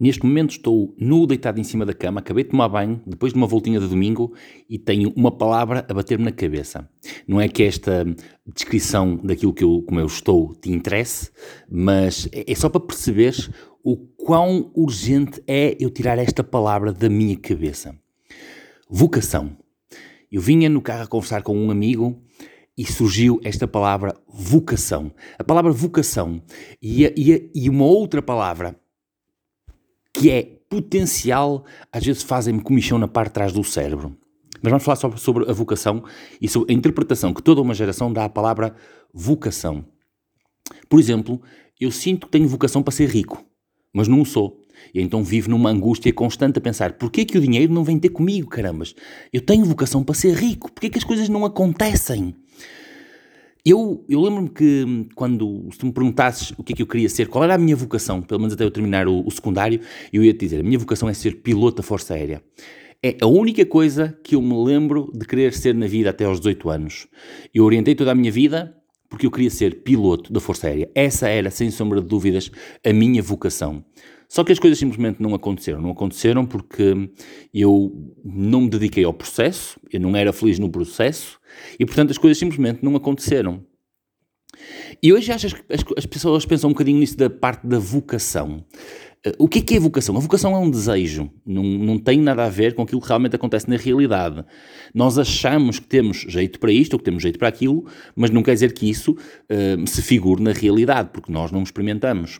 Neste momento estou nu deitado em cima da cama, acabei de tomar banho, depois de uma voltinha de domingo, e tenho uma palavra a bater-me na cabeça. Não é que esta descrição daquilo que eu, como eu estou te interesse, mas é, é só para perceberes o quão urgente é eu tirar esta palavra da minha cabeça. Vocação. Eu vinha no carro a conversar com um amigo e surgiu esta palavra vocação. A palavra vocação e, e, e uma outra palavra que é potencial, às vezes fazem-me comichão na parte de trás do cérebro. Mas vamos falar sobre, sobre a vocação e sobre a interpretação que toda uma geração dá à palavra vocação. Por exemplo, eu sinto que tenho vocação para ser rico, mas não o sou. E então vivo numa angústia constante a pensar: porquê que o dinheiro não vem ter comigo, carambas? Eu tenho vocação para ser rico, porquê que as coisas não acontecem? Eu, eu lembro-me que quando se tu me perguntasses o que é que eu queria ser, qual era a minha vocação, pelo menos até eu terminar o, o secundário, eu ia te dizer: a minha vocação é ser piloto da Força Aérea. É a única coisa que eu me lembro de querer ser na vida até aos 18 anos. Eu orientei toda a minha vida porque eu queria ser piloto da Força Aérea. Essa era, sem sombra de dúvidas, a minha vocação. Só que as coisas simplesmente não aconteceram. Não aconteceram porque eu não me dediquei ao processo, eu não era feliz no processo e, portanto, as coisas simplesmente não aconteceram. E hoje acho que as, pessoas pensam um bocadinho nisso da parte da vocação. Uh, o que é que é vocação? A vocação é um desejo, não, não tem nada a ver com aquilo que realmente acontece na realidade. Nós achamos que temos jeito para isto ou que temos jeito para aquilo, mas não quer dizer que isso uh, se figure na realidade, porque nós não experimentamos.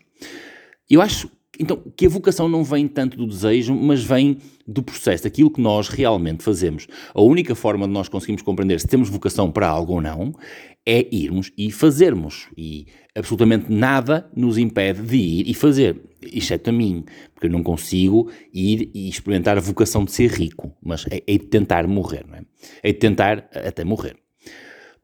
Eu acho então, que a vocação não vem tanto do desejo, mas vem do processo, daquilo que nós realmente fazemos. A única forma de nós conseguirmos compreender se temos vocação para algo ou não é irmos e fazermos. E absolutamente nada nos impede de ir e fazer, exceto a mim, porque eu não consigo ir e experimentar a vocação de ser rico, mas é, é de tentar morrer, não é? É de tentar até morrer.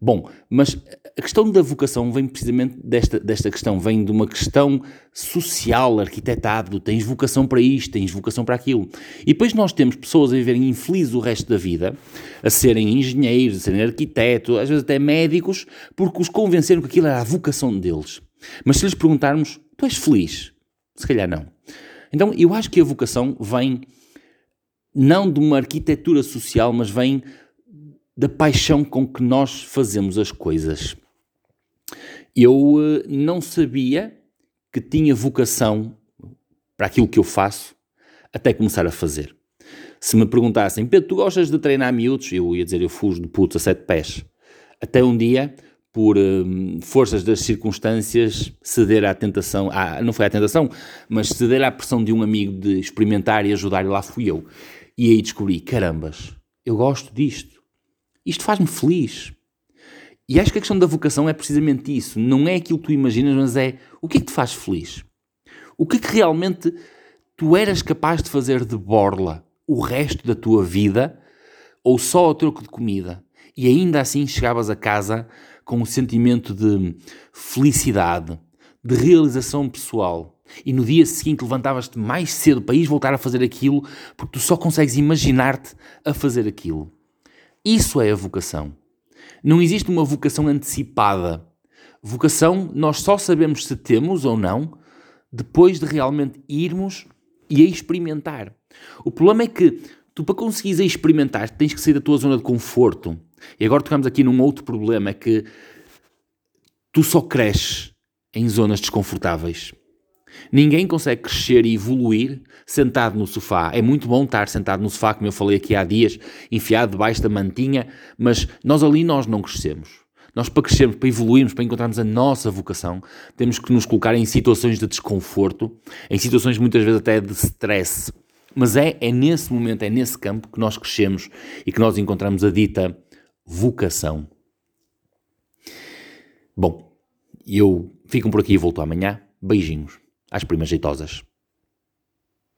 Bom, mas a questão da vocação vem precisamente desta, desta questão, vem de uma questão social, arquitetado, tens vocação para isto, tens vocação para aquilo. E depois nós temos pessoas a viverem infelizes o resto da vida, a serem engenheiros, a serem arquitetos, às vezes até médicos, porque os convenceram que aquilo era a vocação deles. Mas se lhes perguntarmos, tu és feliz? Se calhar não. Então eu acho que a vocação vem não de uma arquitetura social, mas vem da paixão com que nós fazemos as coisas. Eu uh, não sabia que tinha vocação para aquilo que eu faço até começar a fazer. Se me perguntassem, Pedro, tu gostas de treinar miúdos? Eu ia dizer, eu fujo de putos a sete pés. Até um dia, por uh, forças das circunstâncias, ceder à tentação, à, não foi à tentação, mas ceder à pressão de um amigo de experimentar e ajudar, e lá fui eu. E aí descobri, carambas, eu gosto disto isto faz-me feliz. E acho que a questão da vocação é precisamente isso. Não é aquilo que tu imaginas, mas é o que é que te faz feliz? O que é que realmente tu eras capaz de fazer de borla o resto da tua vida ou só ao troco de comida? E ainda assim chegavas a casa com um sentimento de felicidade, de realização pessoal. E no dia seguinte levantavas-te mais cedo para ir voltar a fazer aquilo porque tu só consegues imaginar-te a fazer aquilo. Isso é a vocação. Não existe uma vocação antecipada. Vocação nós só sabemos se temos ou não depois de realmente irmos e a experimentar. O problema é que tu, para conseguires experimentar, tens que sair da tua zona de conforto. E agora tocamos aqui num outro problema: é que tu só cresces em zonas desconfortáveis. Ninguém consegue crescer e evoluir sentado no sofá. É muito bom estar sentado no sofá, como eu falei aqui há dias, enfiado debaixo da mantinha, mas nós ali nós não crescemos. Nós para crescermos, para evoluirmos, para encontrarmos a nossa vocação, temos que nos colocar em situações de desconforto, em situações muitas vezes até de stress. Mas é, é nesse momento, é nesse campo que nós crescemos e que nós encontramos a dita vocação. Bom, eu fico por aqui e volto amanhã. Beijinhos às primas jeitosas.